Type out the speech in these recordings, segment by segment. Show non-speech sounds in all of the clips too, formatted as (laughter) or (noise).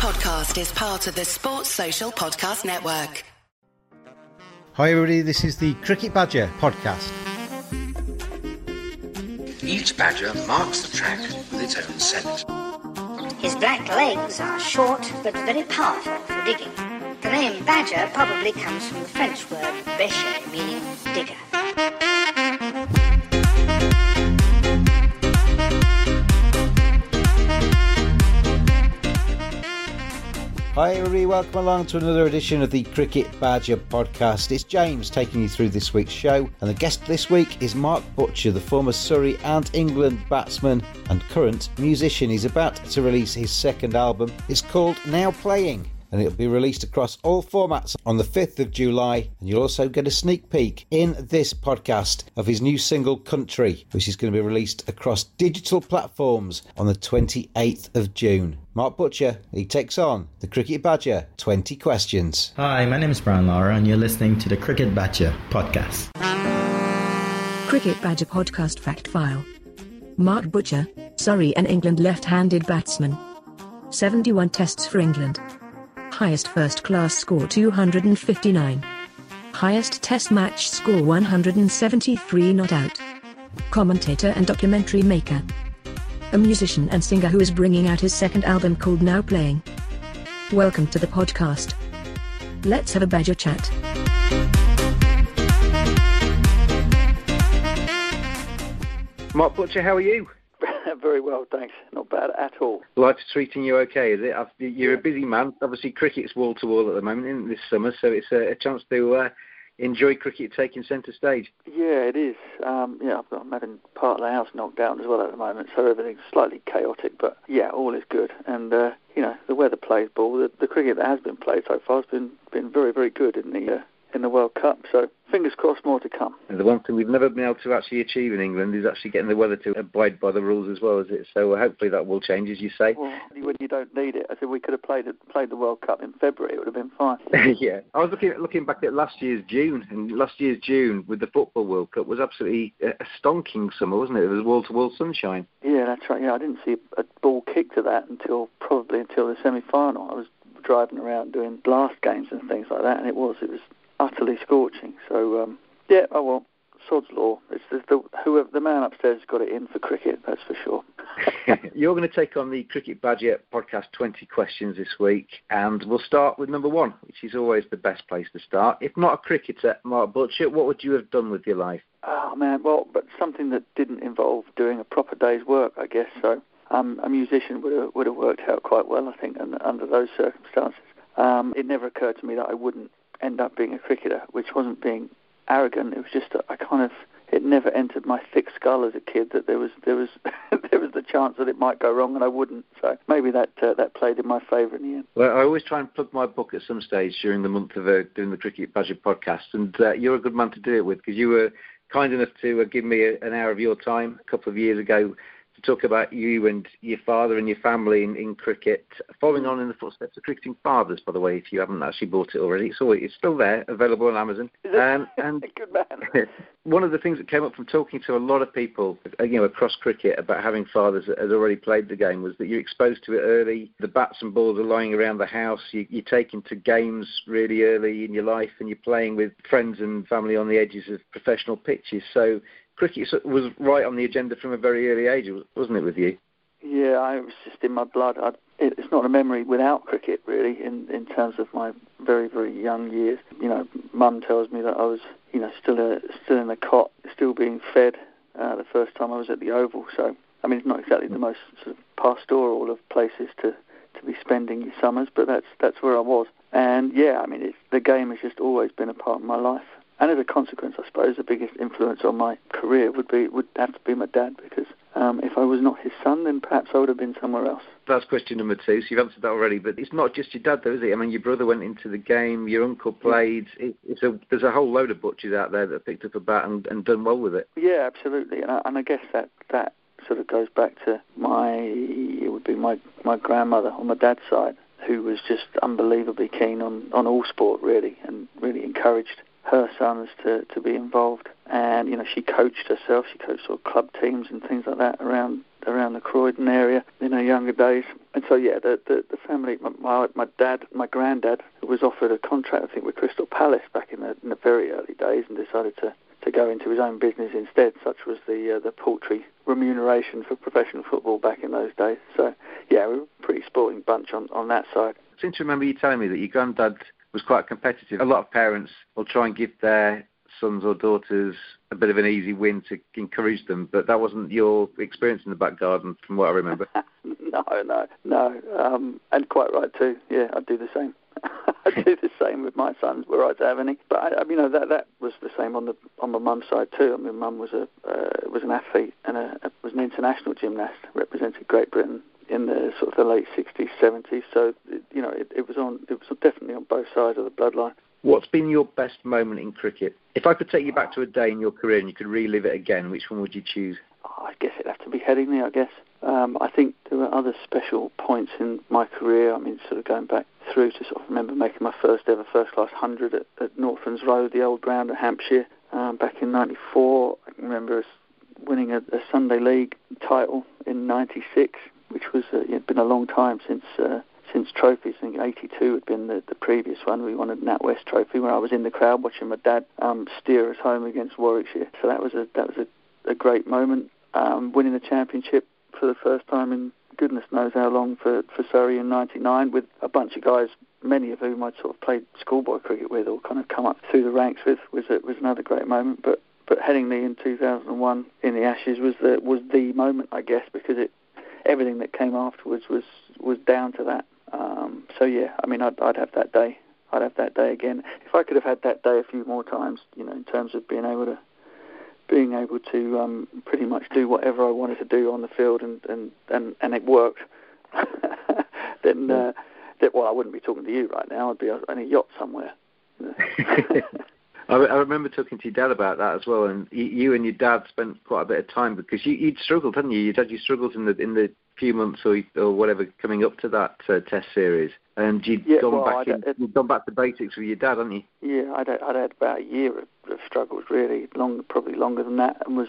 podcast is part of the Sports Social Podcast Network. Hi, everybody. This is the Cricket Badger podcast. Each badger marks the track with its own scent. His black legs are short but very powerful for digging. The name badger probably comes from the French word bêcher, meaning digger. Hi, everybody. Welcome along to another edition of the Cricket Badger podcast. It's James taking you through this week's show, and the guest this week is Mark Butcher, the former Surrey and England batsman and current musician. He's about to release his second album. It's called Now Playing and it'll be released across all formats on the 5th of July. And you'll also get a sneak peek in this podcast of his new single Country, which is going to be released across digital platforms on the 28th of June. Mark Butcher, he takes on the Cricket Badger 20 questions. Hi, my name is Brian Lara, and you're listening to the Cricket Badger podcast. Cricket Badger podcast fact file. Mark Butcher, Surrey and England left handed batsman. 71 tests for England. Highest first class score 259. Highest test match score 173 not out. Commentator and documentary maker. A musician and singer who is bringing out his second album called Now Playing. Welcome to the podcast. Let's have a badger chat. Mark Butcher, how are you? (laughs) Very well, thanks. Not bad at all. Life's treating you okay, is it? You're a busy man. Obviously, cricket's wall to wall at the moment, isn't it, this summer? So it's a, a chance to uh, enjoy cricket taking centre stage. Yeah, it is. Um, yeah, I'm having part of the house knocked down as well at the moment, so everything's slightly chaotic. But yeah, all is good. And uh, you know, the weather plays ball. The, the cricket that has been played so far has been been very very good in the uh, in the World Cup. So fingers crossed, more to come. And the one thing we've never been able to actually achieve in England is actually getting the weather to abide by the rules as well, is it? So uh, hopefully that will change, as you say. Well, when you don't need it, I said we could have played played the World Cup in February. It would have been fine. (laughs) yeah, I was looking looking back at last year's June, and last year's June with the Football World Cup was absolutely a, a stonking summer, wasn't it? It was wall to wall sunshine. Yeah, that's right. Yeah, I didn't see a ball kick to that until probably until the semi final. I was driving around doing blast games and things like that, and it was it was utterly scorching. So um, yeah, oh well, sod's law. It's, it's the whoever the man upstairs has got it in for cricket. That's for sure. (laughs) (laughs) You're going to take on the Cricket Badger podcast 20 questions this week, and we'll start with number one, which is always the best place to start. If not a cricketer, Mark Butcher, what would you have done with your life? Oh man, well, but something that didn't involve doing a proper day's work, I guess. So um, a musician would have would have worked out quite well, I think, and, under those circumstances. Um, it never occurred to me that I wouldn't end up being a cricketer, which wasn't being arrogant. It was just I kind of it never entered my thick skull as a kid that there was there was (laughs) there was the chance that it might go wrong and I wouldn't. So maybe that uh, that played in my favour in the end. Well, I always try and plug my book at some stage during the month of uh, doing the Cricket Badger podcast, and uh, you're a good man to do it with because you were kind enough to uh, give me a, an hour of your time a couple of years ago talk about you and your father and your family in, in cricket, following on in the footsteps of cricketing fathers. By the way, if you haven't actually bought it already, it's always, it's still there, available on Amazon. (laughs) Um, and good man. (laughs) one of the things that came up from talking to a lot of people, uh, you know, across cricket about having fathers that had already played the game was that you're exposed to it early. The bats and balls are lying around the house. You, you're taken to games really early in your life, and you're playing with friends and family on the edges of professional pitches. So cricket was right on the agenda from a very early age, wasn't it, with you? Yeah, I was just in my blood. I, it's not a memory without cricket, really, in in terms of my very very young years. You know, Mum tells me that I was, you know, still a, still in the cot, still being fed uh, the first time I was at the Oval. So, I mean, it's not exactly the most sort of pastoral of places to to be spending your summers, but that's that's where I was. And yeah, I mean, it's, the game has just always been a part of my life. And as a consequence, I suppose the biggest influence on my career would be would have to be my dad because um, if I was not his son, then perhaps I would have been somewhere else. That's question number two. So you've answered that already, but it's not just your dad, though, is it? I mean, your brother went into the game, your uncle played. It, it's a, there's a whole load of butchers out there that picked up a bat and, and done well with it. Yeah, absolutely, and I, and I guess that that sort of goes back to my it would be my my grandmother on my dad's side who was just unbelievably keen on on all sport really and really encouraged her sons to, to be involved. And, you know, she coached herself. She coached sort of club teams and things like that around around the Croydon area in her younger days. And so yeah, the the, the family, my, my dad, my granddad was offered a contract I think with Crystal Palace back in the in the very early days, and decided to to go into his own business instead. Such was the uh, the paltry remuneration for professional football back in those days. So yeah, we were a pretty sporting bunch on on that side. I seem to remember you telling me that your granddad was quite competitive. A lot of parents will try and give their sons or daughters a bit of an easy win to encourage them, but that wasn't your experience in the back garden, from what I remember. (laughs) no, no, no, um, and quite right too. Yeah, I'd do the same. (laughs) I'd do the same with my sons, were I to have any. But I, I you know that that was the same on the on my mum's side too. I mean, mum was a uh, was an athlete and a, was an international gymnast, represented Great Britain in the sort of the late 60s, 70s. So you know, it, it was on it was definitely on both sides of the bloodline. What's been your best moment in cricket? If I could take you back to a day in your career and you could relive it again, which one would you choose? Oh, I guess it'd have to be Headingley, I guess. Um, I think there were other special points in my career. I mean, sort of going back through to sort of remember making my first ever first class 100 at, at Northlands Road, the old ground at Hampshire, um, back in 94. I can remember us winning a, a Sunday League title in 96, which was uh, it been a long time since uh, since trophies. I think 82 had been the, the previous one. We won a NatWest trophy where I was in the crowd watching my dad um, steer us home against Warwickshire. So that was a that was a, a great moment. Um, winning the championship for the first time in goodness knows how long for, for Surrey in '99 with a bunch of guys, many of whom I'd sort of played schoolboy cricket with or kind of come up through the ranks with was a, was another great moment. But but Headingley in 2001 in the Ashes was the was the moment I guess because it everything that came afterwards was was down to that. Um, so yeah, I mean, I'd, I'd have that day. I'd have that day again. If I could have had that day a few more times, you know, in terms of being able to being able to um, pretty much do whatever I wanted to do on the field, and and and, and it worked. (laughs) then, uh, that well, I wouldn't be talking to you right now. I'd be on a yacht somewhere. (laughs) I, I remember talking to your dad about that as well, and you, you and your dad spent quite a bit of time because you, you'd struggled, hadn't you? Your dad, you struggled in the in the few months or, or whatever coming up to that uh, test series, and you'd yeah, gone well, back in, it, you'd gone back to basics with your dad, hadn't you? Yeah, I'd, I'd had about a year of, of struggles, really, long, probably longer than that, and was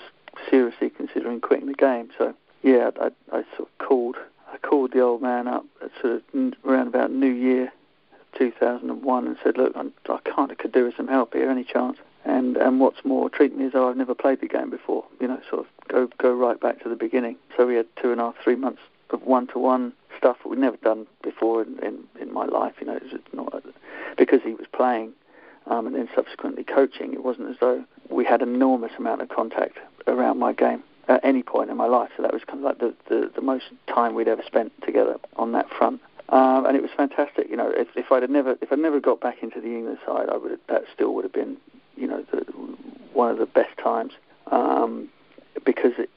seriously considering quitting the game. So yeah, I, I, I sort of called, I called the old man up at sort of around about New Year, 2001, and said, look, I'm, I kind of could do with some help here, any chance? And and what's more, treat me as though I've never played the game before. You know, sort of go go right back to the beginning. So we had two and a half, three months of one-to-one stuff that we'd never done before in, in, in my life. You know, not because he was playing um, and then subsequently coaching. It wasn't as though we had enormous amount of contact around my game at any point in my life. So that was kind of like the, the, the most time we'd ever spent together on that front. Um, and it was fantastic. You know, if, if I'd never if I'd never got back into the England side, I would that still would have been one of the best times um, because it,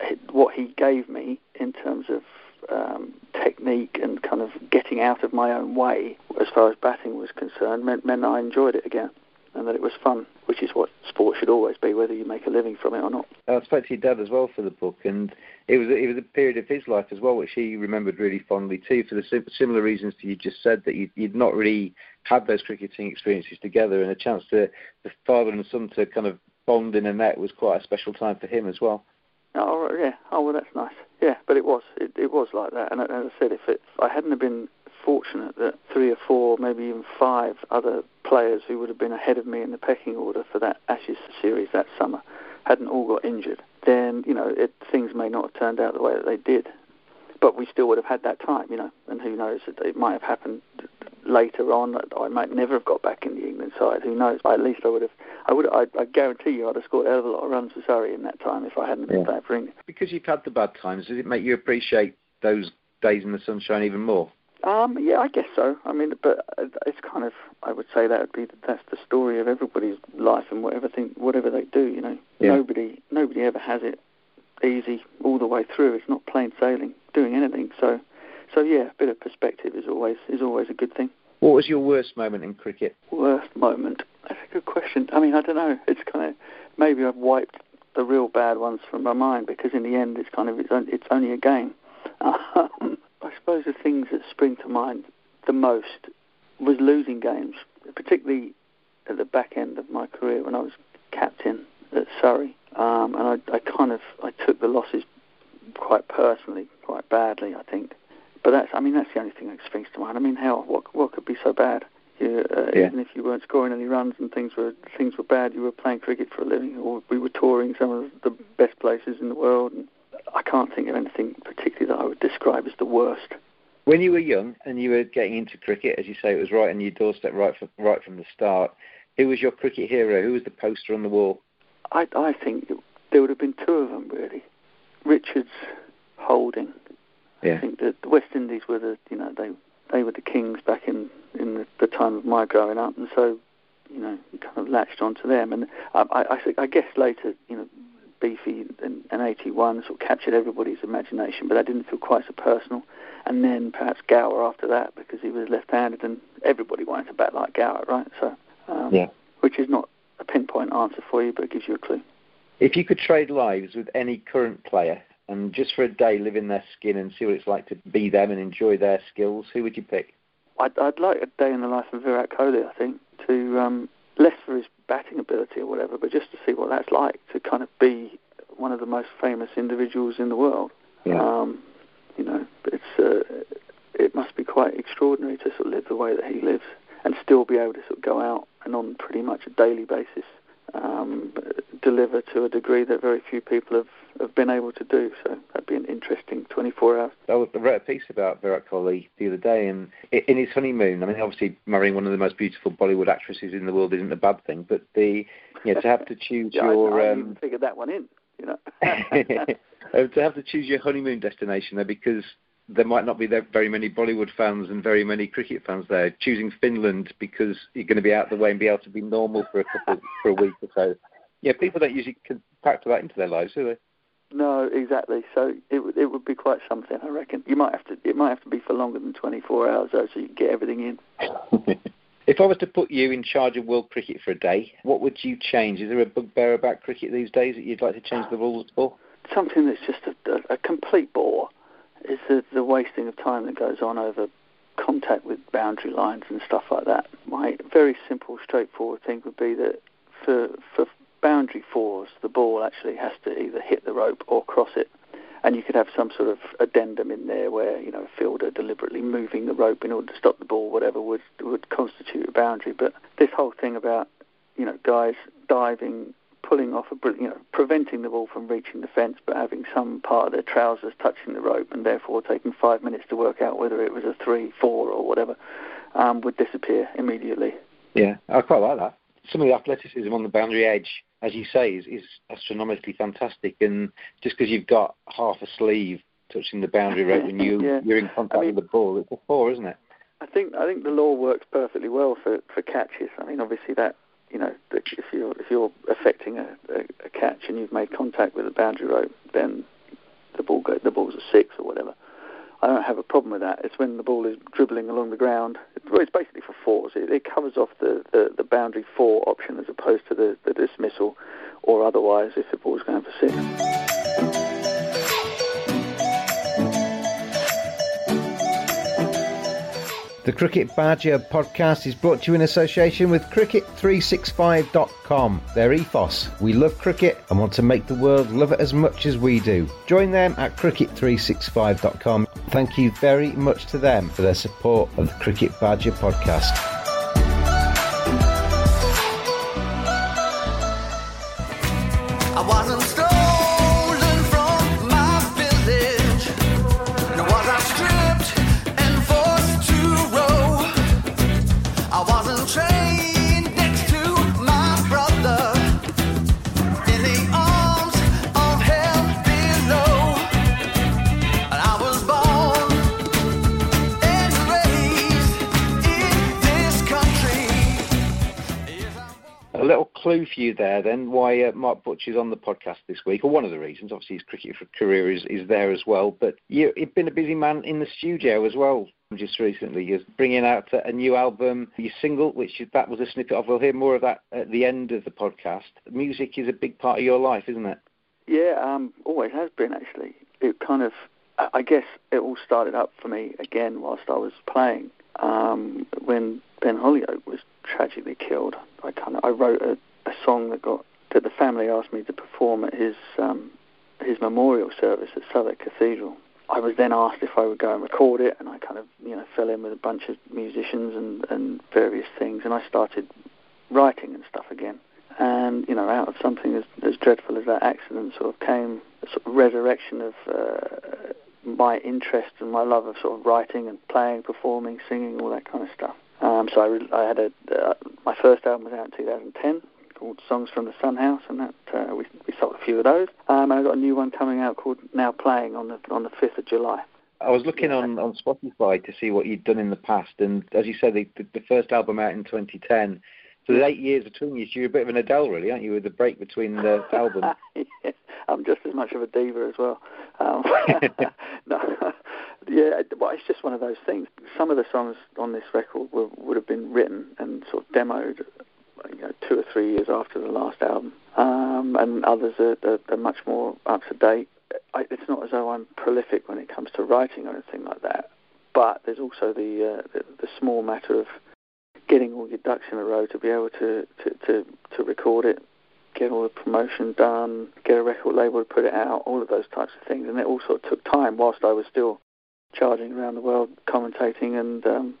it, what he gave me in terms of um, technique and kind of getting out of my own way as far as batting was concerned meant, meant I enjoyed it again and that it was fun, which is what sport should always be, whether you make a living from it or not. I spoke to your dad as well for the book, and it was it was a period of his life as well, which he remembered really fondly too, for the similar reasons that you just said that you'd, you'd not really had those cricketing experiences together, and a chance to the father and son to kind of bond in a net was quite a special time for him as well. Oh yeah, oh well, that's nice. Yeah, but it was it, it was like that, and as I said, if, it, if I hadn't have been fortunate that three or four, maybe even five other players who would have been ahead of me in the pecking order for that Ashes series that summer hadn't all got injured, then you know it, things may not have turned out the way that they did. But we still would have had that time, you know, and who knows? It, it might have happened later on. That I might never have got back in the England side. Who knows? But at least I would have. I would. I, I guarantee you, I'd have scored a hell of a lot of runs for Surrey in that time if I hadn't been playing for England. Because you've had the bad times, does it make you appreciate those days in the sunshine even more? Um, yeah, I guess so. I mean, but it's kind of, I would say that would be that's the story of everybody's life and whatever thing, whatever they do. You know, Yeah. nobody, nobody ever has it easy all the way through. It's not plain sailing doing anything. So, so yeah, a bit of perspective is always is always a good thing. What was your worst moment in cricket? Worst moment? That's a good question. I mean, I don't know. It's kind of maybe I've wiped the real bad ones from my mind because in the end, it's kind of it's, on, it's only a game. (laughs) Um, I suppose the things that spring to mind the most was losing games, particularly at the back end of my career when I was captain at Surrey, um, and I, I kind of I took the losses quite personally, quite badly, I think. But that's, I mean, that's the only thing that springs to mind. I mean, hell, what what could be so bad? You, uh, Yeah. Even if you weren't scoring any runs and things were things were bad, you were playing cricket for a living, or we were touring some of the best places in the world. And I can't think of anything particularly that I would describe as the worst. When you were young and you were getting into cricket, as you say, it was right on your doorstep, right from right from the start. Who was your cricket hero? Who was the poster on the wall? I I think there would have been two of them really, Richards, Holding. Yeah. I think that the West Indies were the you know they they were the kings back in in the, the time of my growing up, and so you know you kind of latched onto them. And I I, I, I guess later you know Beefy and, and 81 sort of captured everybody's imagination, but that didn't feel quite so personal. And then perhaps Gower after that because he was left-handed and everybody wanted to bat like Gower, right? So um, Yeah. which is not a pinpoint answer for you, but it gives you a clue. If you could trade lives with any current player and just for a day live in their skin and see what it's like to be them and enjoy their skills, who would you pick? I'd, I'd like a day in the life of Virat Kohli, I think, to um, less for his batting ability or whatever, but just to see what that's like to kind of be one of the most famous individuals in the world. Yeah. Um, you know, it's uh, it must be quite extraordinary to sort of live the way that he lives and still be able to sort of go out and on pretty much a daily basis um, deliver to a degree that very few people have, have been able to do. So that'd be an interesting 24 hours. I wrote a piece about Virat Kohli the other day, and in his honeymoon, I mean, obviously marrying one of the most beautiful Bollywood actresses in the world isn't a bad thing, but the you know, to have to choose (laughs) Yeah, your I um, even figured that one in. You know. Uh, (laughs) to have to choose your honeymoon destination there because there might not be there very many Bollywood fans and very many cricket fans there. Choosing Finland because you're going to be out of the way and be able to be normal for a couple for a week or so. Yeah, people don't usually factor that into their lives, do No, exactly. So it it would be quite something, I reckon. You might have to it might have to be for longer than 24 hours though, so you can get everything in. (laughs) if I was to put you in charge of world cricket for a day, what would you change? Is there a bugbear about cricket these days that you'd like to change the rules for? Something that's just a, a, complete bore is the, the wasting of time that goes on over contact with boundary lines and stuff like that. My very simple, straightforward thing would be that for for boundary fours, the ball actually has to either hit the rope or cross it. And you could have some sort of addendum in there where, you know, a fielder deliberately moving the rope in order to stop the ball, whatever, would would constitute a boundary. But this whole thing about, you know, guys diving, pulling off a, you know, preventing the ball from reaching the fence, but having some part of their trousers touching the rope, and therefore taking five minutes to work out whether it was a three, four, or whatever, um, would disappear immediately. Yeah, I quite like that. Some of the athleticism on the boundary edge, as you say, is, is astronomically fantastic. And just because you've got half a sleeve touching the boundary rope when you (laughs) Yeah. you're in contact I mean- with the ball, it's a four, isn't it? I think I think the law works perfectly well for, for catches. I mean, obviously that you know if you're if you're affecting a, a, a catch and you've made contact with the boundary rope, then the ball go, the ball's a six or whatever. I don't have a problem with that. It's when the ball is dribbling along the ground. It's basically for fours. It, it covers off the, the, the boundary four option as opposed to the, the dismissal or otherwise if the ball's going for six. The Cricket Badger podcast is brought to you in association with Cricket365.com. Their ethos we love cricket and want to make the world love it as much as we do. Join them at Cricket365.com. Thank you very much to them for their support of the Cricket Badger podcast. I wasn't stolen clue for you there, then, why uh, Mark is on the podcast this week, or one of the reasons. Obviously, his cricket career is, is there as well. But you, you've been a busy man in the studio as well, just recently. You're bringing out a, new album, your single, which that was a snippet of. We'll hear more of that at the end of the podcast. Music is a big part of your life, isn't it? Yeah, um, always has been actually. It kind of, I guess, it all started up for me again whilst I was playing. Um, when Ben Hollioake was tragically killed, I kind of I wrote a, a song that got that the family asked me to perform at his um, his memorial service at Southwark Cathedral. I was then asked if I would go and record it, and I kind of you know fell in with a bunch of musicians and and various things, and I started writing and stuff again. And you know, out of something as, as dreadful as that accident, sort of came a sort of resurrection of uh, my interest and my love of sort of writing and playing, performing, singing, all that kind of stuff. Um, so I, I had a uh, my first album was out in 2010 called Songs from the Sun House, and that uh, we we sold a few of those. Um, and I got a new one coming out called Now Playing on the on the 5th of July. I was looking on, on Spotify to see what you'd done in the past, and as you said, the, the, the first album out in 2010. So there's eight years between you. So you're a bit of an Adele, really, aren't you, with the break between the (laughs) albums? yeah, I'm just as much of a diva as well. Um, (laughs) (laughs) no, yeah, well, it's just one of those things. Some of the songs on this record were, would have been written and sort of demoed, you know, two or three years after the last album, um, and others are, are, are much more up to date. I, it's not as though I'm prolific when it comes to writing or anything like that, but there's also the uh, the, the small matter of getting all your ducks in a row to be able to, to, to, to record it, get all the promotion done, get a record label to put it out, all of those types of things. And it all sort of took time whilst I was still charging around the world, commentating and, um,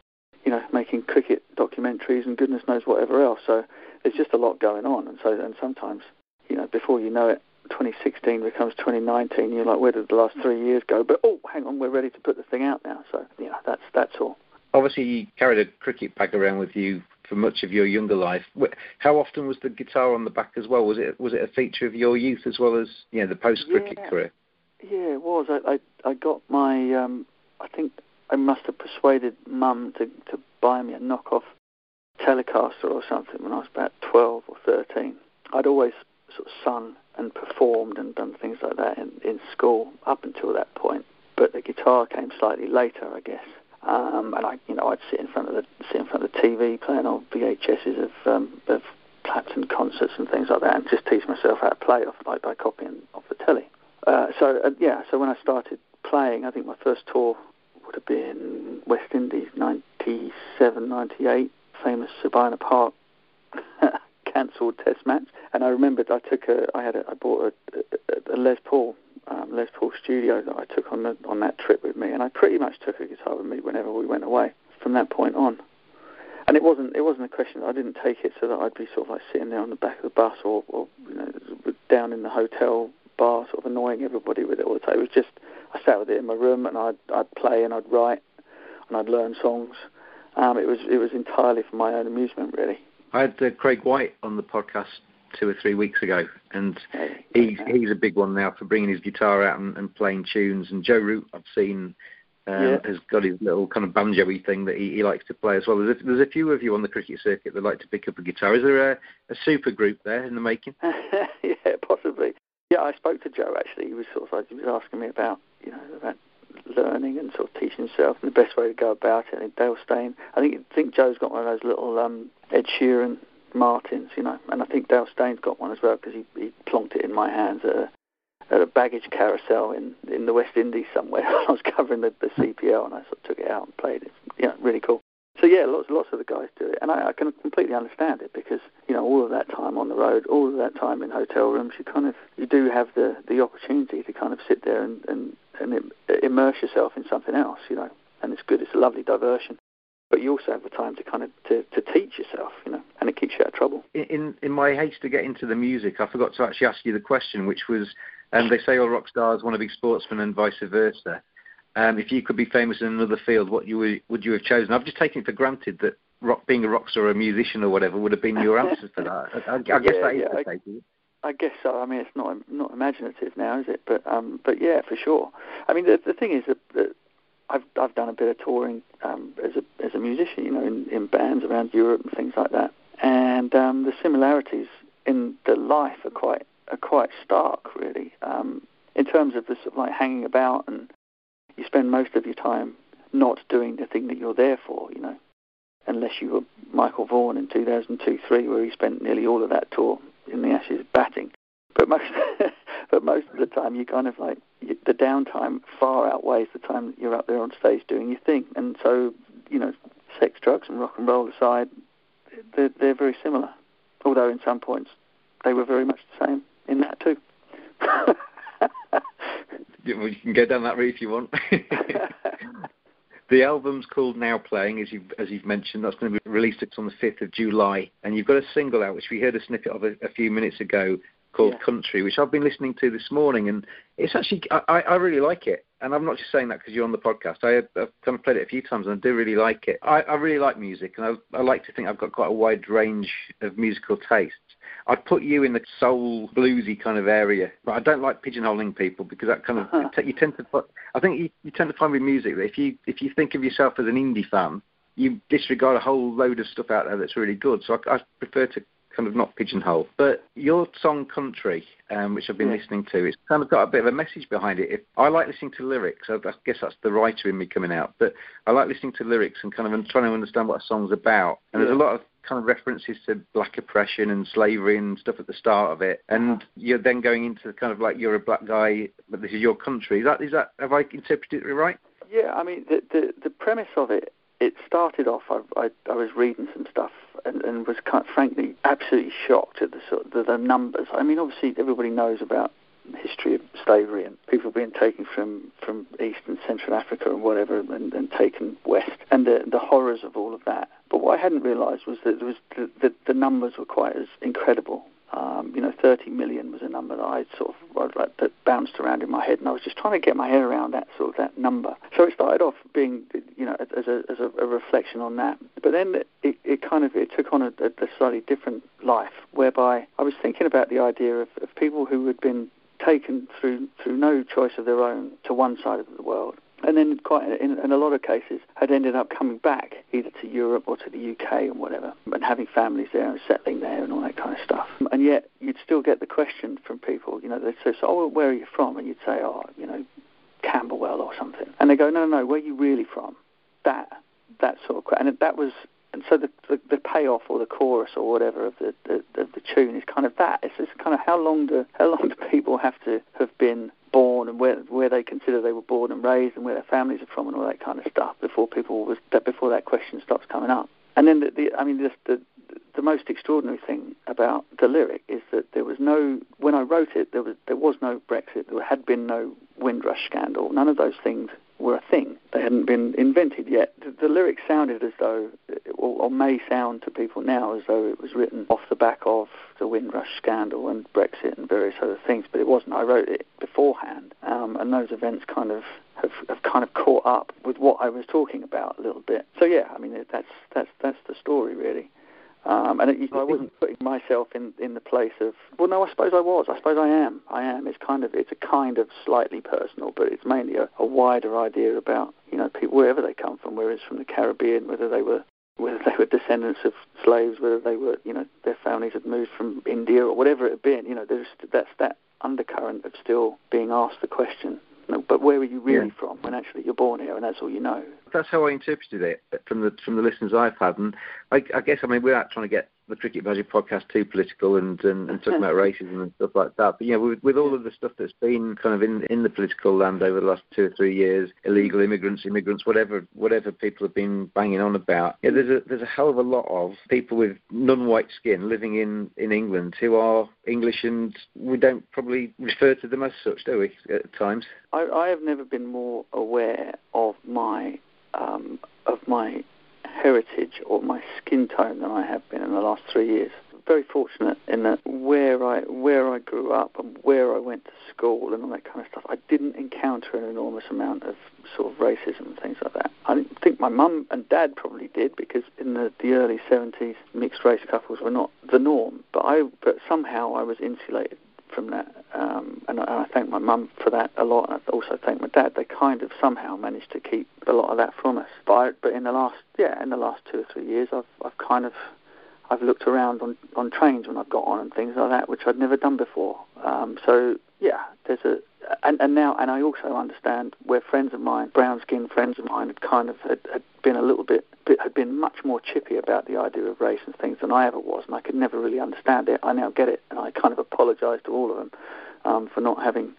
you know, making cricket documentaries and goodness knows whatever else. So there's just a lot going on. And so, and sometimes, you know, before you know it, 2016 becomes 2019. You're like, where did the last three years go? But oh, hang on, we're ready to put the thing out now. So yeah, that's that's all obviously you carried a cricket bag around with you for much of your younger life. How often was the guitar on the back as well? Was it was it a feature of your youth as well as you know the post cricket yeah. career? Yeah, it was. I I, I got my um, I think I must have persuaded Mum to to buy me a knockoff Telecaster or something when I was about twelve or thirteen. I'd always sort of sung and performed and done things like that in, in school up until that point. But the guitar came slightly later, I guess. Um, and I, you know, I'd sit in front of the sit in front of the TV playing old VHSs of um, of Clapton concerts and things like that, and just teach myself how to play off like by copying off the telly. Uh, so uh, yeah, so when I started playing, I think my first tour would have been West Indies, 97, 98, famous Sabina Park (laughs) cancelled Test match, and I remembered I took a, I had a, I bought a, a, Les Paul um, Les Paul Studio that I took on the, on that trip with me, and I pretty much took a guitar with me whenever we went away from that point on. And it wasn't it wasn't a question. I didn't take it so that I'd be sort of like sitting there on the back of the bus or, or you know down in the hotel bar, sort of annoying everybody with it all the time. It was just I sat with it in my room and I'd I'd play and I'd write and I'd learn songs. Um, it was it was entirely for my own amusement, really. I had uh, Craig White on the podcast two or three weeks ago, and he's he's a big one now for bringing his guitar out and, and playing tunes. And Joe Root, I've seen, um, Yeah. has got his little kind of banjo-y thing that he, he likes to play as well. There's a, there's a few of you on the cricket circuit that like to pick up a guitar. Is there a, a super group there in the making? (laughs) yeah, possibly. Yeah, I spoke to Joe actually. He was sort of like he was asking me about you know about learning and sort of teaching himself and the best way to go about it. And Dale Steyn, I think I think Joe's got one of those little um, Ed Sheeran Martins, you know, and I think Dale Steyn's got one as well because he, he plonked it in my hands at a, at a baggage carousel in in the West Indies somewhere. (laughs) I was covering the, the CPL and I sort of took it out and played it. Yeah, really cool. So yeah, lots lots of the guys do it, and I, I can completely understand it because you know all of that time on the road, all of that time in hotel rooms, you kind of you do have the the opportunity to kind of sit there and and and immerse yourself in something else, you know, and it's good. It's a lovely diversion, but you also have the time to kind of to, to teach yourself, you know, and it keeps you out of trouble. In, in my haste to get into the music, I forgot to actually ask you the question, which was, um, they say all rock stars want to be sportsmen and vice versa. Um, if you could be famous in another field, what you would, would you have chosen? I've just taken it for granted that rock, being a rock star or a musician or whatever would have been your (laughs) answers for that. I, I, I guess Yeah, that is yeah, the I- case. is it? I guess so. I mean, it's not not imaginative now, is it? But um, but yeah, for sure. I mean, the the thing is that, that I've I've done a bit of touring um, as a as a musician, you know, in, in bands around Europe and things like that. And um, the similarities in the life are quite are quite stark, really. Um, in terms of the sort of like hanging about, and you spend most of your time not doing the thing that you're there for, you know, unless you were Michael Vaughan in 2002-3, where he spent nearly all of that tour in the Ashes batting. But most, (laughs) but most of the time, you kind of like the downtime far outweighs the time that you're up there on stage doing your thing. And so, you know, sex, drugs, and rock and roll aside, they're, they're very similar. Although in some points, they were very much the same in that too. (laughs) you can go down that route if you want. (laughs) the album's called Now Playing, as you've as you've mentioned. That's going to be released on the fifth of July, and you've got a single out, which we heard a snippet of a, a few minutes ago, called Yeah. Country, which I've been listening to this morning, and it's actually I, I really like it. And I'm not just saying that because you're on the podcast. I, I've kind of played it a few times, and I do really like it. I, I really like music, and I, I like to think I've got quite a wide range of musical tastes. I'd put you in the soul bluesy kind of area, but I don't like pigeonholing people because that kind of you (laughs) te- you tend to. put- I think you, you tend to find with music that if you if you think of yourself as an indie fan, you disregard a whole load of stuff out there that's really good. So I, I prefer to kind of not pigeonhole. But your song "Country," um, which I've been Yeah. listening to, it's kind of got a bit of a message behind it. If, I like listening to lyrics. I, I guess that's the writer in me coming out. But I like listening to lyrics and kind of trying to understand what a song's about. And there's a lot of kind of references to black oppression and slavery and stuff at the start of it. And Uh-huh. you're then going into kind of like you're a black guy, but this is your country. Is that is that have I interpreted it right? Yeah, I mean, the the, the premise of it, it started off. I, I, I was reading some stuff and, and was kind of, frankly absolutely shocked at the sort of the, the numbers. I mean, obviously everybody knows about history of slavery and people being taken from from East and Central Africa and whatever, and, and taken west, and the the horrors of all of that. But what I hadn't realised was that was the, the, the numbers were quite as incredible. Um, you know, 30 million was a number that I sort of like, that bounced around in my head, and I was just trying to get my head around that sort of that number. So it started off being, you know, as a as a, a reflection on that. But then it, it kind of it took on a, a slightly different life, whereby I was thinking about the idea of, of people who had been taken through through no choice of their own to one side of the world, and then quite in, in a lot of cases had ended up coming back either to Europe or to the UK and whatever, and having families there and settling there and all that kind of stuff. And yet you'd still get the question from people, you know, they'd say, so, oh, where are you from? And you'd say, oh, you know, Camberwell or something. And they go, no, no, where are you really from? That, that sort of, and that was, and so the, the, the payoff or the chorus or whatever of the, the, the, tune is kind of that. It's just kind of how long do, how long do people have to have been born and where where they consider they were born and raised and where their families are from and all that kind of stuff before people was that before that question stops coming up. And then the, the I mean just the the most extraordinary thing about the lyric is that there was no when I wrote it there was there was no Brexit there had been no Windrush scandal none of those things were a thing. They hadn't been invented yet. The, the lyric sounded as though or, or may sound to people now as though it was written off the back of the Windrush scandal and Brexit and various other things but it wasn't. I wrote it beforehand um, and those events kind of have, have kind of caught up with what I was talking about a little bit. So yeah I mean that's that's that's the story really um, and it, I wasn't putting myself in, in the place of well, no, I suppose I was. I suppose I am. I am. It's kind of it's a kind of slightly personal, but it's mainly a, a wider idea about you know people wherever they come from, whether it's from the Caribbean, whether they were whether they were descendants of slaves, whether they were you know their families had moved from India or whatever it had been. You know, there's that's that undercurrent of still being asked the question. you know, But where are you really Yeah. from when actually you're born here and that's all you know? That's how I interpreted it from the from the listeners I've had, and I, I guess I mean without trying to get the Cricket Badger podcast too political and, and, and talking about (laughs) racism and stuff like that. But yeah, with, with all of the stuff that's been kind of in in the political land over the last two or three years, illegal mm. immigrants, immigrants, whatever whatever people have been banging on about. Yeah, there's a there's a hell of a lot of people with non-white skin living in in England who are English, and we don't probably refer to them as such, do we? At times. I, I have never been more aware of my um, of my heritage or my skin tone than I have been in the last three years. Very fortunate in that where I where I grew up and where I went to school and all that kind of stuff, I didn't encounter an enormous amount of sort of racism and things like that. I think my mum and dad probably did because in the, the early 70s, mixed race couples were not the norm. But I but somehow I was insulated from that, um, and, I, and I thank my mum for that a lot, and I also thank my dad. They kind of somehow managed to keep a lot of that from us. But I, but in the last yeah, in the last two or three years, I've I've kind of I've looked around on on trains when I've got on and things like that, which I'd never done before. Um, so yeah, there's a and, and now and I also understand where friends of mine, brown skinned friends of mine, had kind of had, had been a little bit, bit had been much more chippy about the idea of race and things than I ever was, and I could never really understand it. I now get it, and I kind of apologise to all of them um, for not having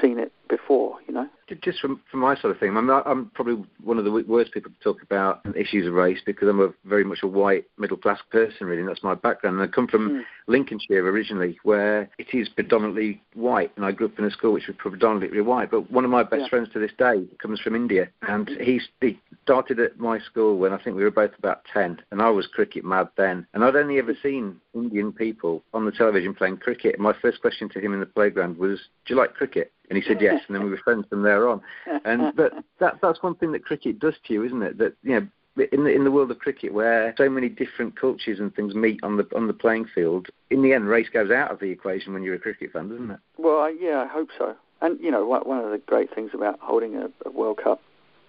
seen it before, you know. Just from, from my sort of thing, I'm, I'm probably one of the worst people to talk about issues of race because I'm a very much a white middle class person, really. And that's my background. And I come from Mm. Lincolnshire originally, where it is predominantly white, and I grew up in a school which was predominantly white. But one of my best Yeah. friends to this day comes from India, and he's, he started at my school when I think we were both about 10, and I was cricket mad then. And I'd only ever seen Indian people on the television playing cricket. And My first question to him in the playground was, "Do you like cricket?" And he said (laughs) yes, (laughs) and then we were friends from there on. And but that that's one thing that cricket does to you, isn't it? That you know. In the in the world of cricket, where so many different cultures and things meet on the on the playing field, in the end, race goes out of the equation when you're a cricket fan, doesn't it? Well, I, yeah, I hope so. And you know, one, one of the great things about holding a, a World Cup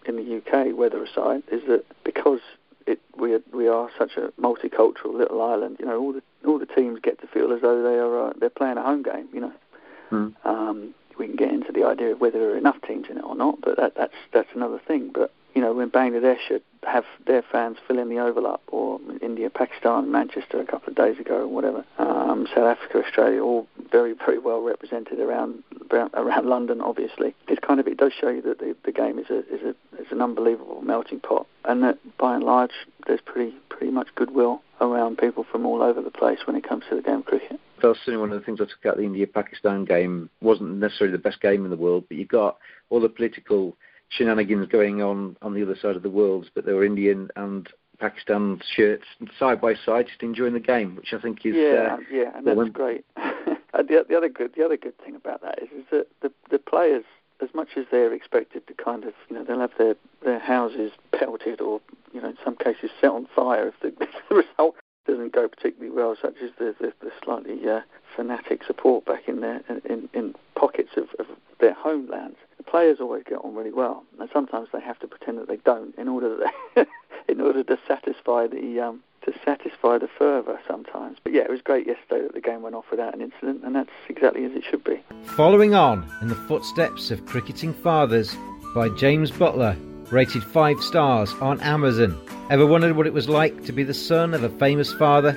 in the UK, weather aside, is that because it, we are, we are such a multicultural little island, you know, all the all the teams get to feel as though they are uh, they're playing a home game. You know, Mm. um, we can get into the idea of whether there are enough teams in it or not, but that, that's that's another thing. But you know, when Bangladesh should have their fans fill in the overlap, or India, Pakistan, Manchester a couple of days ago, or whatever, um, South Africa, Australia, all very very well represented around around, London. Obviously, it's kind of it does show you that the, the game is a is a is an unbelievable melting pot, and that by and large there's pretty pretty much goodwill around people from all over the place when it comes to the game of cricket. Certainly one of the things I took out the India-Pakistan game. wasn't necessarily the best game in the world, but you got all the political shenanigans going on on the other side of the world. But there were Indian and Pakistan shirts side by side, just enjoying the game, which I think is yeah, uh, yeah, and that's when- great. (laughs) and the, the other good, the other good thing about that is, is that the the players, as much as they're expected to kind of, you know, they'll have their their houses pelted or, you know, in some cases set on fire if the, if (laughs) the result doesn't go particularly well, such as the the, the slightly uh, fanatic support back in their in, in pockets of, of their homelands. The players always get on really well, and sometimes they have to pretend that they don't in order (laughs) in order to satisfy the um, to satisfy the fervour sometimes. But yeah, it was great yesterday that the game went off without an incident, and that's exactly as it should be. Following on in the footsteps of Cricketing Fathers by James Butler, rated 5 stars on Amazon. Ever wondered what it was like to be the son of a famous father?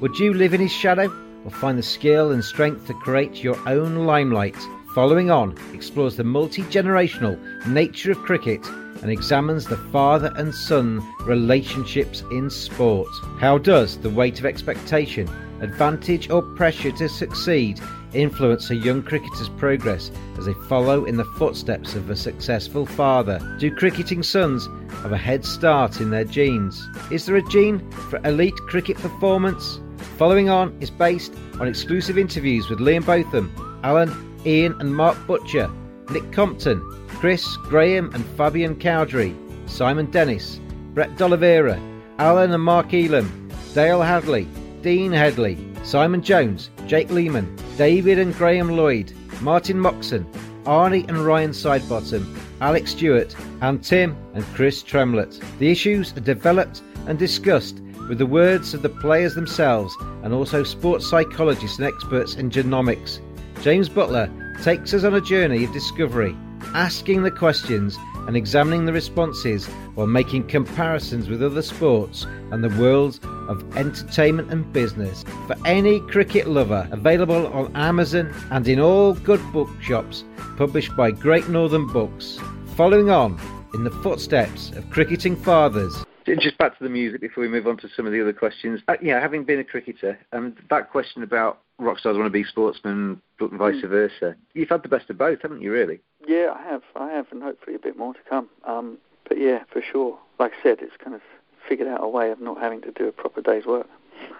Would you live in his shadow or find the skill and strength to create your own limelight? Following on explores the multi generational nature of cricket and examines the father and son relationships in sport. How does the weight of expectation, advantage, or pressure to succeed influence a young cricketer's progress as they follow in the footsteps of a successful father? Do cricketing sons have a head start in their genes? Is there a gene for elite cricket performance? Following on is based on exclusive interviews with Liam Botham, Alan, Ian, and Mark Butcher, Nick Compton, Chris, Graham, and Fabian Cowdrey, Simon Dennis, Brett D'Oliveira, Alan and Mark Ealham, Dayle Hadlee, Dean Headley, Simon Jones, Jake Lehmann, David and Graham Lloyd, Martyn Moxon, Arnie and Ryan Sidebottom, Alex Stewart, and Tim and Chris Tremlett. The issues are developed and discussed with the words of the players themselves and also sports psychologists and experts in genomics. James Butler takes us on a journey of discovery, asking the questions and examining the responses while making comparisons with other sports and the worlds of entertainment and business. For any cricket lover, available on Amazon and in all good bookshops, published by Great Northern Books. Following on in the footsteps of cricketing fathers. Just back to the music before we move on to some of the other questions. Uh, yeah, having been a cricketer, and that question about rock stars want to be sportsmen, but vice versa. You've had the best of both, haven't you? Really? Yeah, I have, I have, and hopefully a bit more to come. Um, but yeah, for sure. Like I said, it's kind of figured out a way of not having to do a proper day's work.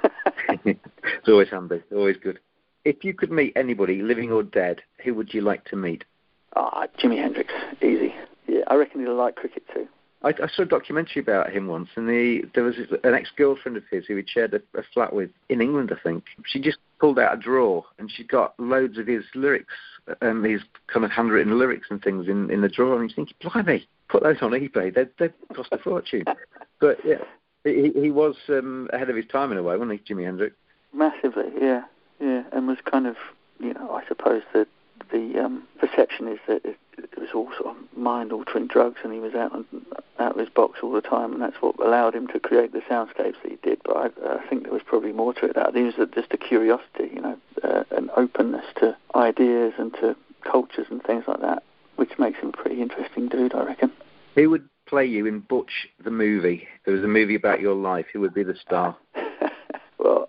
(laughs) (laughs) it's always handy, always good. If you could meet anybody, living or dead, who would you like to meet? Ah, Jimi Hendrix, easy. Yeah, I reckon he'll like cricket too. I, I saw a documentary about him once, and the, there was an ex-girlfriend of his who he'd shared a, a flat with in England, I think. She just pulled out a drawer, and she got loads of his lyrics, um, his kind of handwritten lyrics and things in, in the drawer, and you think, blimey, put those on eBay, they they cost a fortune. (laughs) but yeah, he, he was um, ahead of his time in a way, wasn't he, Jimi Hendrix? Massively, yeah, yeah, and was kind of, you know, I suppose that the um, perception is that it, it was all sort of mind-altering drugs, and he was out on, out of his box all the time, and that's what allowed him to create the soundscapes that he did. But I, I think there was probably more to it. That there was just a curiosity, you know, uh, an openness to ideas and to cultures and things like that. which makes him a pretty interesting dude, I reckon. Who would play you in Butch the movie? If there was a movie about your life. Who would be the star? (laughs) well,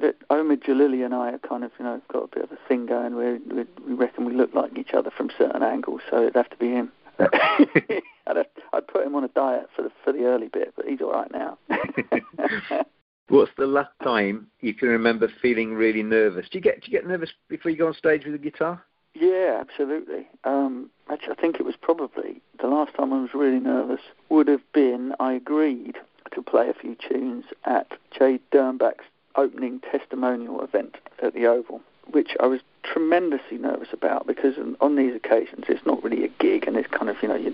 that, Omar Omid Djalili and I have kind of, you know, got a bit of a thing going. We we, we reckon we look like each other from certain angles, so it'd have to be him. (laughs) (laughs) I'd, have, I'd put him on a diet for the for the early bit, but he's all right now. (laughs) What's the last time you can remember feeling really nervous? Do you get do you get nervous before you go on stage with a guitar? Yeah, absolutely. Um, actually, I think it was probably the last time I was really nervous would have been I agreed to play a few tunes at Jade Dernbach's opening testimonial event at the Oval, which I was tremendously nervous about because on- on these occasions it's not really a gig and it's kind of, you know, you're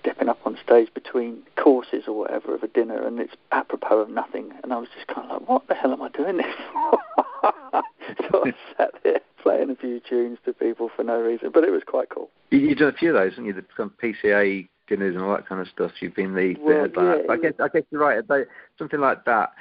stepping up on stage between courses or whatever of a dinner and it's apropos of nothing and I was just kind of like, what the hell am I doing this for? (laughs) so I sat there playing a few tunes to people for no reason, but it was quite cool. You, you've done a few of those, haven't you? The some PCA dinners and all that kind of stuff. You've been the, the Well, headliner. yeah, I guess I guess you're right. Something like that.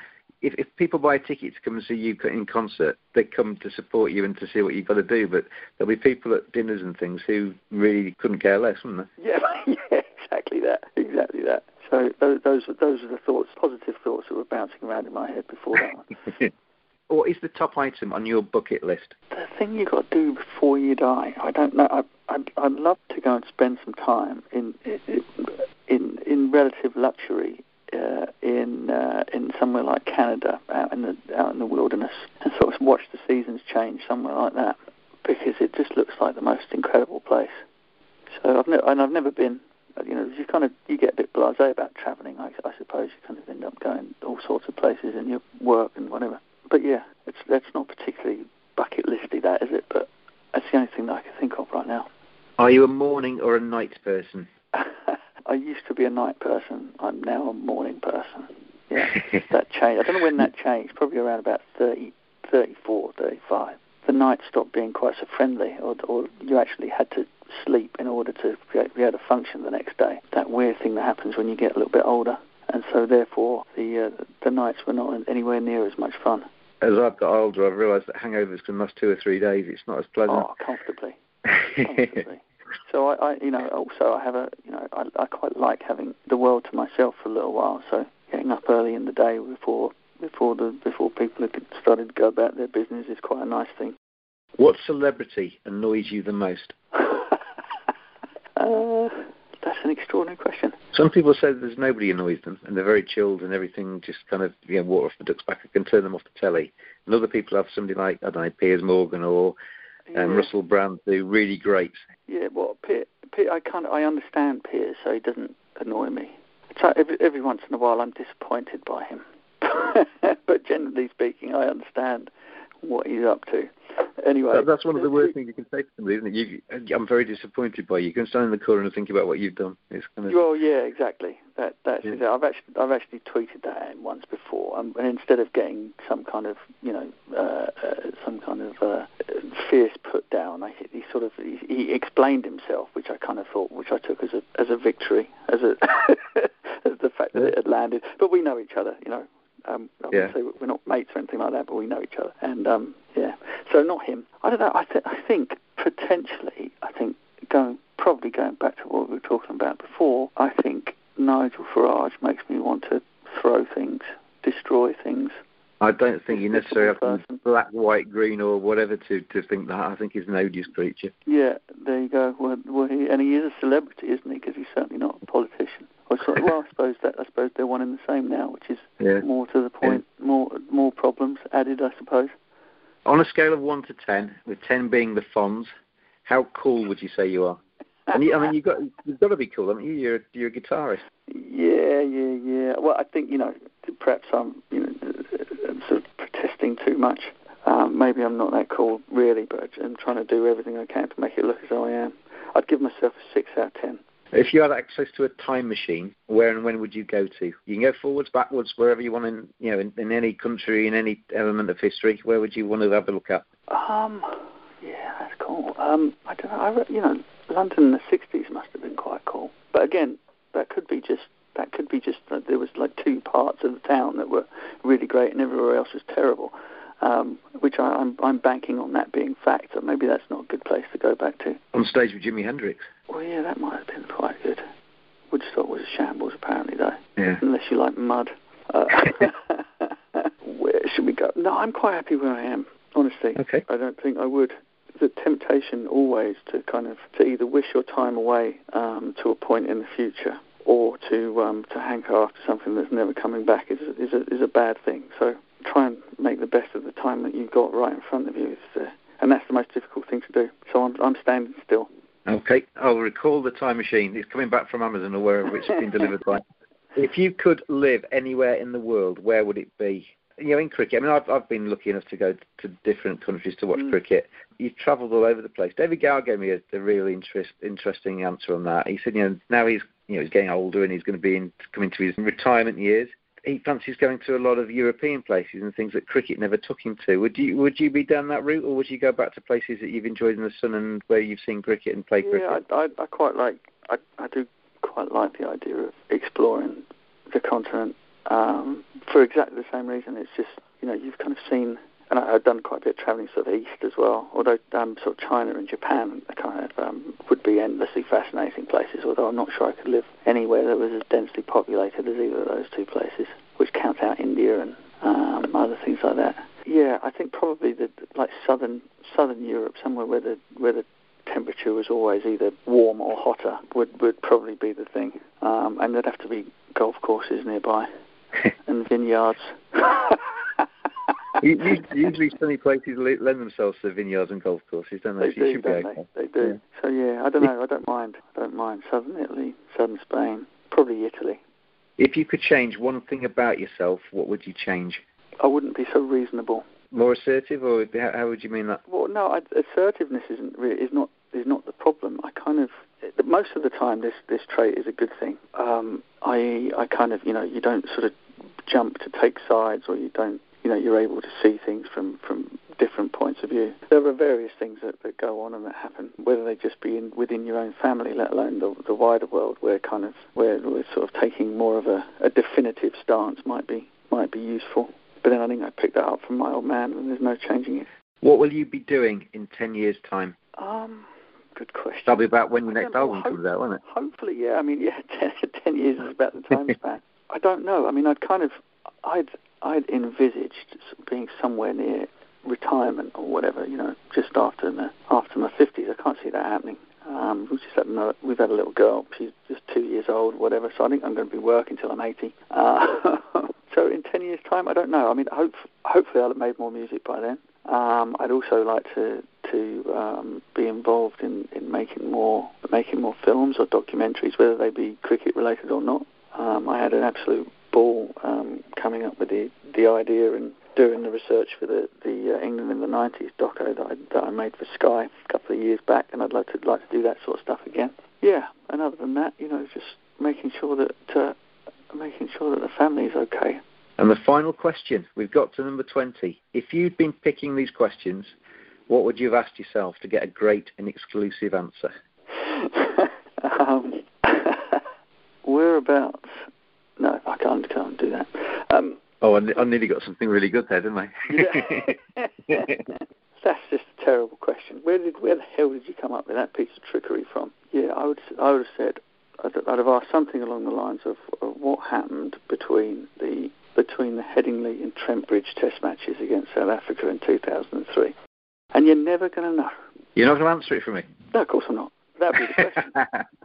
If, if people buy a ticket to come and see you in concert, they come to support you and to see what you've got to do. But there'll be people at dinners and things who really couldn't care less, wouldn't they? Yeah, (laughs) yeah, exactly that, exactly that. So those those those were the thoughts, positive thoughts that were bouncing around in my head before that one. (laughs) what is the top item on your bucket list? the thing you've got to do before you die. I don't know. I, I'd, I'd love to go and spend some time in in in relative luxury uh, in uh, in somewhere like Canada, out in the out in the wilderness, and sort of watch the seasons change somewhere like that, because it just looks like the most incredible place. So I've never and I've never been. uh, You know, you kind of you get a bit blasé about travelling. I, I suppose you kind of end up going all sorts of places in your work and whatever. But yeah, it's that's not particularly bucket listy, that is it? But that's the only thing that I can think of right now. Are you a morning or a night person? I used to be a night person. I'm now a morning person. Yeah, (laughs) that changed. I don't know when that changed. Probably around about 30, 34, 35. The night stopped being quite so friendly, or, or you actually had to sleep in order to be able- to function the next day. That weird thing that happens when you get a little bit older, and so therefore the uh, the nights were not anywhere near as much fun. As I've got older, I've realised that hangovers can last two or three days. It's not as pleasant. Oh, comfortably. comfortably. (laughs) so I, I, you know, also I have a, you know, I, I quite like having the world to myself for a little while. So getting up early in the day before before the before people have started to go about their business is quite a nice thing. what celebrity annoys you the most? (laughs) uh, that's an extraordinary question. Some people say there's nobody annoys them and they're very chilled and everything just kind of you know water off the duck's back. I can turn them off the telly. And other people have somebody like I don't know Piers Morgan or um, Yeah. Russell Brand do really great. Yeah, well, Pier, Pier, I of I understand Piers, so he doesn't annoy me. So every every once in a while, I'm disappointed by him, (laughs) but generally speaking, I understand what he's up to. (laughs) Anyway, That, that's one of the worst things you can say to somebody, isn't it? You, I'm very disappointed by you. You can stand in the corner and think about what you've done. It's kind of Well, yeah, exactly. That that's Yeah. it. I've actually I've actually tweeted that out once before, um, and instead of getting some kind of you know uh, uh, some kind of uh, fierce put down, I, he sort of he, he explained himself, which I kind of thought, which I took as a as a victory, as a (laughs) as the fact that it had landed. But we know each other, you know. Um, I Yeah. say we're not mates or anything like that, but we know each other, and um, yeah. So not him. I don't know. I, th- I think potentially, I think going probably going back to what we were talking about before, I think Nigel Farage makes me want to throw things, destroy things. I don't think you necessarily have to black, white, green, or whatever to to think that. I think he's an odious creature. Yeah, there you go. Well, well he, and he is a celebrity, isn't he? Because he's certainly not a politician. Sort of, well, I (laughs) suppose that I suppose they're one and the same now, which is Yeah. more to the point, more more problems added, I suppose. On a scale of one to ten, with ten being the Fonz, how cool would you say you are? And you, I mean, you've got you've got to be cool. I mean, you're you're a guitarist. Yeah, yeah, yeah. Well, I think you know, perhaps I'm you know sort of protesting too much. Um, maybe I'm not that cool, really, but I'm trying to do everything I can to make it look as though I am. I'd give myself a six out of ten. If you had access to a time machine, where and when would you go to? You can go forwards, backwards, wherever you want in you know in, in any country, in any element of history. Where would you want to have a look at? Um, yeah, that's cool. Um, I don't know. I, re- you know, London in the '60s must have been quite cool. But again, that could be just that could be just that there was like two parts of the town that were really great and everywhere else was terrible. um, which I, I'm, I'm banking on that being fact. So maybe that's not a good place to go back to. On stage with Jimi Hendrix. Yeah, that might have been quite good. Woodstock was a shambles, apparently, though. Yeah. Unless you like mud. Uh, (laughs) where should we go? No, I'm quite happy where I am. Honestly, Okay. I don't think I would. The temptation always to kind of to either wish your time away um, to a point in the future, or to um, to hanker after something that's never coming back is is a is a bad thing. So try and make the best of the time that you've got right in front of you. Uh, and that's the most difficult thing to do. So I'm I'm standing still. Okay, I'll recall the time machine. It's coming back from Amazon or wherever it's been delivered by. (laughs) If you could live anywhere in the world, where would it be? You know, in cricket, I mean, I've, I've been lucky enough to go to different countries to watch Mm. cricket. You've travelled all over the place. David Gower gave me a, a really interest, interesting answer on that. He said, you know, now he's, you know, he's getting older and he's going to be in, coming to his retirement years. He fancies going to a lot of European places and things that cricket never took him to. Would you would you be down that route, or would you go back to places that you've enjoyed in the sun and where you've seen cricket and played cricket? Yeah, I, I, I quite like. I, I do quite like the idea of exploring the continent um, for exactly the same reason. It's just you know you've kind of seen, and I, I've done quite a bit of travelling sort of east as well. Although um, sort of China and Japan are kind of um, would be endlessly fascinating places. Although I'm not sure I could live anywhere that was as densely populated as either of those two places, which counts out India and um, other things like that. Yeah, I think probably the like southern southern Europe, somewhere where the where the temperature was always either warm or hotter would would probably be the thing. Um, and there'd have to be golf courses nearby (laughs) and vineyards. (laughs) (laughs) Usually, sunny places lend themselves to vineyards and golf courses, don't they? They So do, don't okay. they? They do. So yeah, I don't know. I don't mind. I don't mind southern Italy, southern Spain, probably Italy. If you could change one thing about yourself, what would you change? I wouldn't be so reasonable. More assertive, or how, would you mean that? Well, no, I, assertiveness isn't really, is not is not the problem. I kind of most of the time this this trait is a good thing. Um, I I kind of you know you don't sort of jump to take sides, or you don't know you're able to see things from from different points of view. There are various things that, that go on and that happen, whether they just be in, within your own family, let alone the, the wider world, where kind of where we're sort of taking more of a, a definitive stance might be might be useful. But then I think I picked that up from my old man, and there's no changing it. What will you be doing in 10 years' time? Um, good question. That'll be about when the next album Hope- comes out, won't it? Hopefully, yeah. I mean, yeah, (laughs) ten, years is about the time (laughs) span. I don't know. I mean, I'd kind of, I'd, I'd envisaged being somewhere near retirement or whatever. You know, just after my after my fifties. I can't see that happening. Um, we've just had another, we've had a little girl. She's just two years old, whatever. So I think I'm going to be working until I'm 80. Uh, (laughs) so in 10 years' time, I don't know. I mean, hope, hopefully I'll have made more music by then. Um, I'd also like to to um, be involved in, in making more making more films or documentaries, whether they be cricket related or not. Um, I had an absolute ball um, coming up with the the idea and doing the research for the the uh, England in the '90s doco that I, that I made for Sky a couple of years back, and I'd like to like to do that sort of stuff again. Yeah, and other than that, you know, just making sure that uh, making sure that the family is okay. And the final question, we've got to number 20. If you'd been picking these questions, what would you have asked yourself to get a great and exclusive answer? (laughs) um, (laughs) whereabouts? No, I can't, can't do that. Um, Oh, I, I nearly got something really good there, didn't I? yeah. (laughs) (laughs) That's just a terrible question. Where did where the hell did you come up with that piece of trickery from? Yeah, I would I would have said I'd, I'd have asked something along the lines of, of what happened between the between the Headingley and Trent Bridge Test matches against South Africa in 2003. And you're never going to know. You're not going to answer it for me. No, of course I'm not. That'd be the question. (laughs)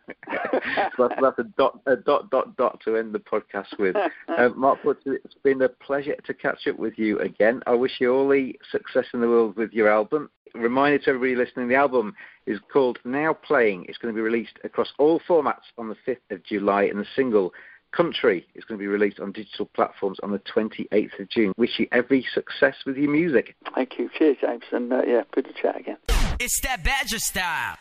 so that's, that's a dot, a dot, dot, dot to end the podcast with. (laughs) Uh, Mark it's been a pleasure to catch up with you again. I wish you all the success in the world with your album. Reminder to everybody listening, the album is called Now Playing. It's going to be released across all formats on the 5th of July, and the single Country is going to be released on digital platforms on the 28th of June. Wish you every success with your music. Thank you. Cheers, James. And uh, yeah, good to chat again. It's that Badger style.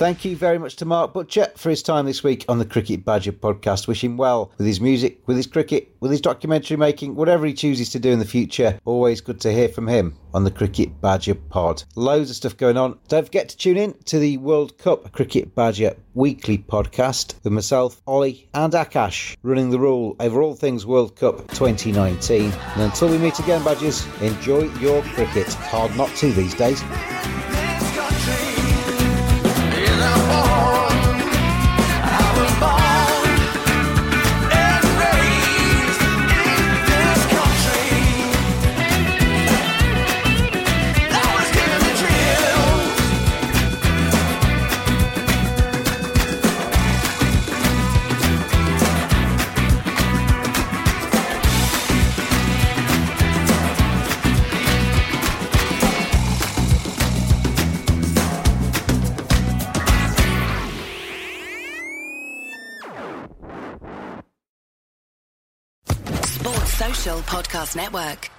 Thank you very much to Mark Butcher for his time this week on the Cricket Badger podcast. Wish him well with his music, with his cricket, with his documentary making, whatever he chooses to do in the future. Always good to hear from him on the Cricket Badger pod. Loads of stuff going on. Don't forget to tune in to the World Cup Cricket Badger weekly podcast with myself, Ollie, and Akash running the rule over all things World Cup 2019. And until we meet again, Badgers, enjoy your cricket. Hard not to these days. Network.